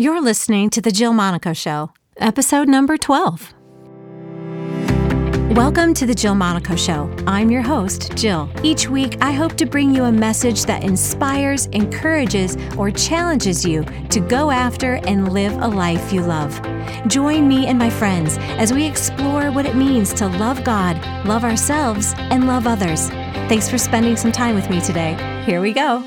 You're listening to The Jill Monaco Show, episode number 12. Welcome to The Jill Monaco Show. I'm your host, Jill. Each week, I hope to bring you a message that inspires, encourages, or challenges you to go after and live a life you love. Join me and my friends as we explore what it means to love God, love ourselves, and love others. Thanks for spending some time with me today. Here we go.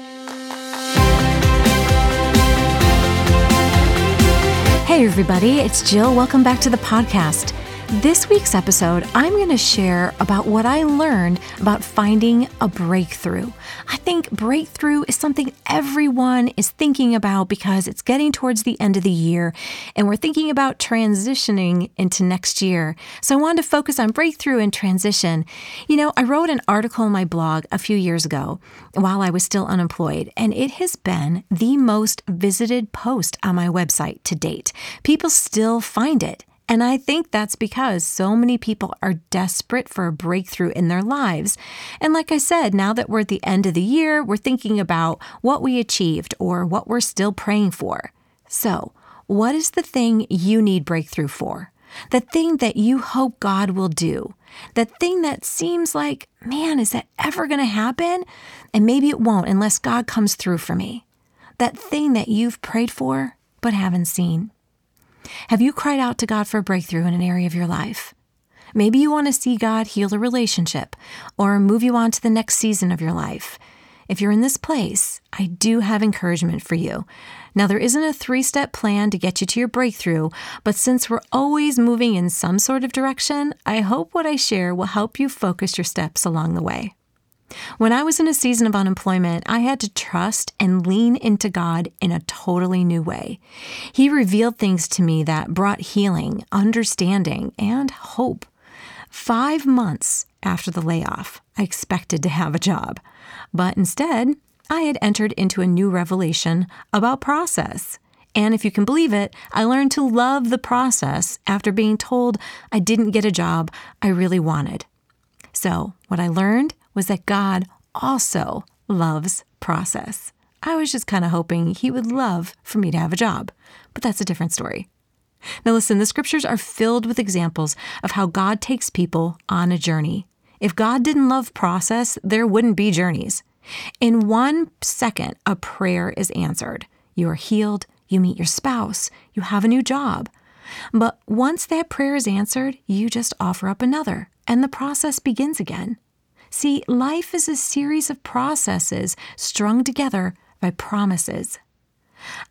Hey, everybody, it's Jill. Welcome back to the podcast. This week's episode, I'm going to share about what I learned about finding a breakthrough. I think breakthrough is something everyone is thinking about because it's getting towards the end of the year and we're thinking about transitioning into next year. So I wanted to focus on breakthrough and transition. You know, I wrote an article on my blog a few years ago while I was still unemployed, and it has been the most visited post on my website to date. People still find it. And I think that's because so many people are desperate for a breakthrough in their lives. And like I said, now that we're at the end of the year, we're thinking about what we achieved or what we're still praying for. So, what is the thing you need breakthrough for? The thing that you hope God will do? The thing that seems like, man, is that ever going to happen? And maybe it won't unless God comes through for me. That thing that you've prayed for but haven't seen. Have you cried out to God for a breakthrough in an area of your life? Maybe you want to see God heal a relationship or move you on to the next season of your life. If you're in this place, I do have encouragement for you. Now, there isn't a three step plan to get you to your breakthrough, but since we're always moving in some sort of direction, I hope what I share will help you focus your steps along the way. When I was in a season of unemployment, I had to trust and lean into God in a totally new way. He revealed things to me that brought healing, understanding, and hope. Five months after the layoff, I expected to have a job, but instead, I had entered into a new revelation about process. And if you can believe it, I learned to love the process after being told I didn't get a job I really wanted. So, what I learned was that God also loves process. I was just kind of hoping He would love for me to have a job, but that's a different story. Now, listen, the scriptures are filled with examples of how God takes people on a journey. If God didn't love process, there wouldn't be journeys. In one second, a prayer is answered. You are healed, you meet your spouse, you have a new job. But once that prayer is answered, you just offer up another, and the process begins again. See, life is a series of processes strung together by promises.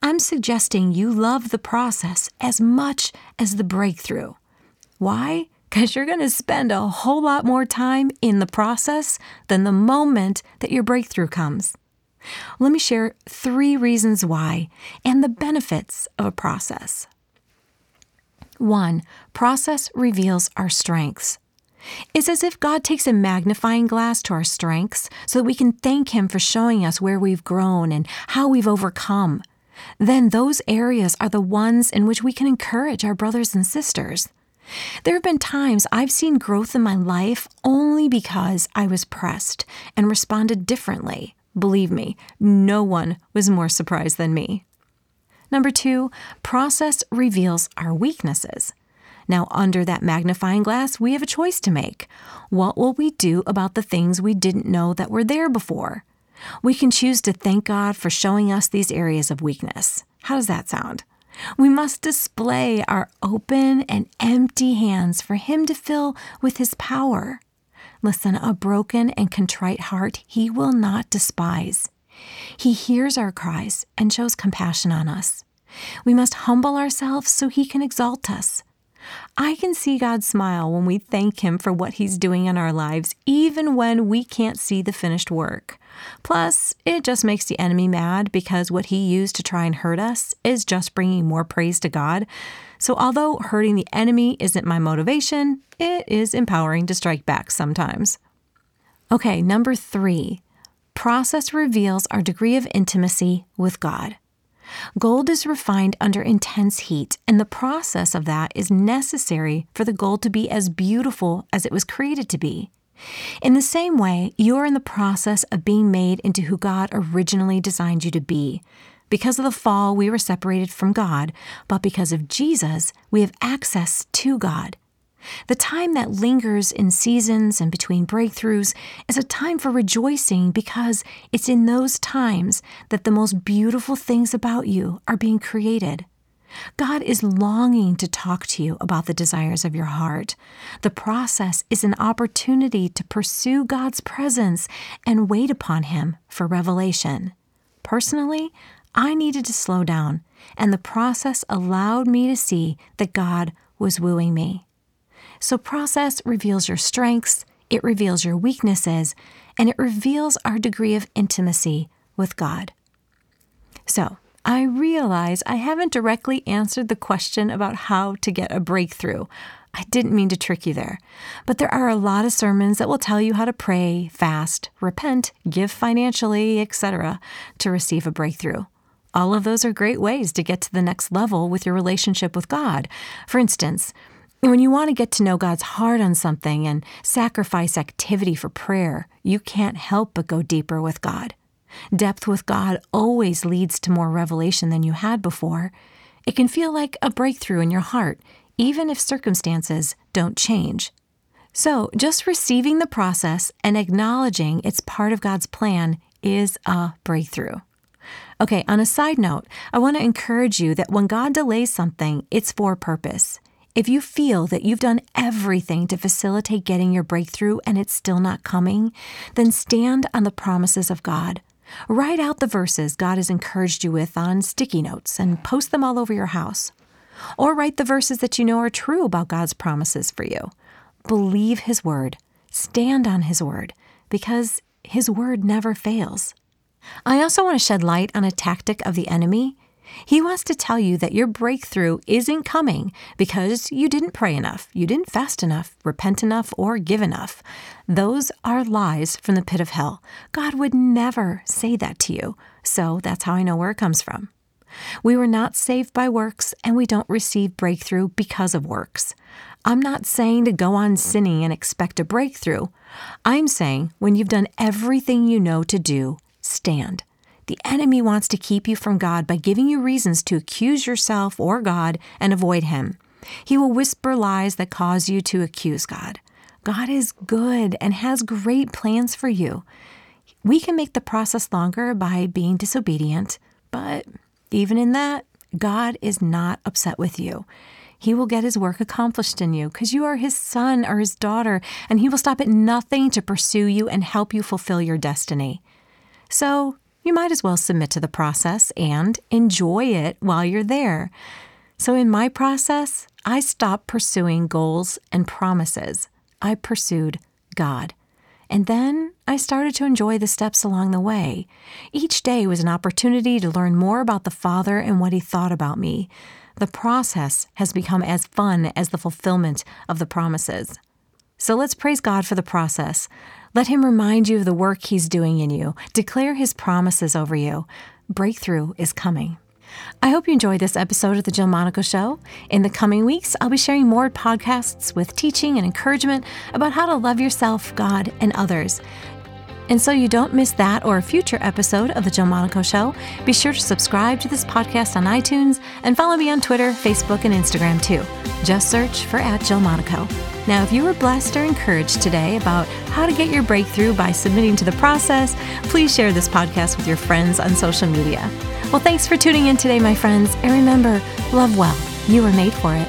I'm suggesting you love the process as much as the breakthrough. Why? Because you're going to spend a whole lot more time in the process than the moment that your breakthrough comes. Let me share three reasons why and the benefits of a process. One, process reveals our strengths. It's as if God takes a magnifying glass to our strengths so that we can thank Him for showing us where we've grown and how we've overcome. Then those areas are the ones in which we can encourage our brothers and sisters. There have been times I've seen growth in my life only because I was pressed and responded differently. Believe me, no one was more surprised than me. Number two, process reveals our weaknesses. Now, under that magnifying glass, we have a choice to make. What will we do about the things we didn't know that were there before? We can choose to thank God for showing us these areas of weakness. How does that sound? We must display our open and empty hands for Him to fill with His power. Listen, a broken and contrite heart He will not despise. He hears our cries and shows compassion on us. We must humble ourselves so He can exalt us. I can see God smile when we thank Him for what He's doing in our lives, even when we can't see the finished work. Plus, it just makes the enemy mad because what he used to try and hurt us is just bringing more praise to God. So, although hurting the enemy isn't my motivation, it is empowering to strike back sometimes. Okay, number three process reveals our degree of intimacy with God. Gold is refined under intense heat, and the process of that is necessary for the gold to be as beautiful as it was created to be. In the same way, you are in the process of being made into who God originally designed you to be. Because of the fall, we were separated from God, but because of Jesus, we have access to God. The time that lingers in seasons and between breakthroughs is a time for rejoicing because it's in those times that the most beautiful things about you are being created. God is longing to talk to you about the desires of your heart. The process is an opportunity to pursue God's presence and wait upon Him for revelation. Personally, I needed to slow down, and the process allowed me to see that God was wooing me. So, process reveals your strengths, it reveals your weaknesses, and it reveals our degree of intimacy with God. So, I realize I haven't directly answered the question about how to get a breakthrough. I didn't mean to trick you there. But there are a lot of sermons that will tell you how to pray, fast, repent, give financially, etc., to receive a breakthrough. All of those are great ways to get to the next level with your relationship with God. For instance, when you want to get to know God's heart on something and sacrifice activity for prayer, you can't help but go deeper with God. Depth with God always leads to more revelation than you had before. It can feel like a breakthrough in your heart, even if circumstances don't change. So, just receiving the process and acknowledging it's part of God's plan is a breakthrough. Okay, on a side note, I want to encourage you that when God delays something, it's for purpose. If you feel that you've done everything to facilitate getting your breakthrough and it's still not coming, then stand on the promises of God. Write out the verses God has encouraged you with on sticky notes and post them all over your house. Or write the verses that you know are true about God's promises for you. Believe His word, stand on His word, because His word never fails. I also want to shed light on a tactic of the enemy he wants to tell you that your breakthrough isn't coming because you didn't pray enough, you didn't fast enough, repent enough, or give enough. Those are lies from the pit of hell. God would never say that to you. So that's how I know where it comes from. We were not saved by works, and we don't receive breakthrough because of works. I'm not saying to go on sinning and expect a breakthrough. I'm saying when you've done everything you know to do, stand. The enemy wants to keep you from God by giving you reasons to accuse yourself or God and avoid Him. He will whisper lies that cause you to accuse God. God is good and has great plans for you. We can make the process longer by being disobedient, but even in that, God is not upset with you. He will get his work accomplished in you because you are his son or his daughter, and he will stop at nothing to pursue you and help you fulfill your destiny. So you might as well submit to the process and enjoy it while you're there. So, in my process, I stopped pursuing goals and promises. I pursued God. And then I started to enjoy the steps along the way. Each day was an opportunity to learn more about the Father and what He thought about me. The process has become as fun as the fulfillment of the promises. So let's praise God for the process. Let Him remind you of the work He's doing in you. Declare His promises over you. Breakthrough is coming. I hope you enjoyed this episode of The Jill Monaco Show. In the coming weeks, I'll be sharing more podcasts with teaching and encouragement about how to love yourself, God, and others. And so you don't miss that or a future episode of The Jill Monaco Show, be sure to subscribe to this podcast on iTunes and follow me on Twitter, Facebook, and Instagram too. Just search for at Jill Monaco. Now, if you were blessed or encouraged today about how to get your breakthrough by submitting to the process, please share this podcast with your friends on social media. Well, thanks for tuning in today, my friends, and remember, love well. You were made for it.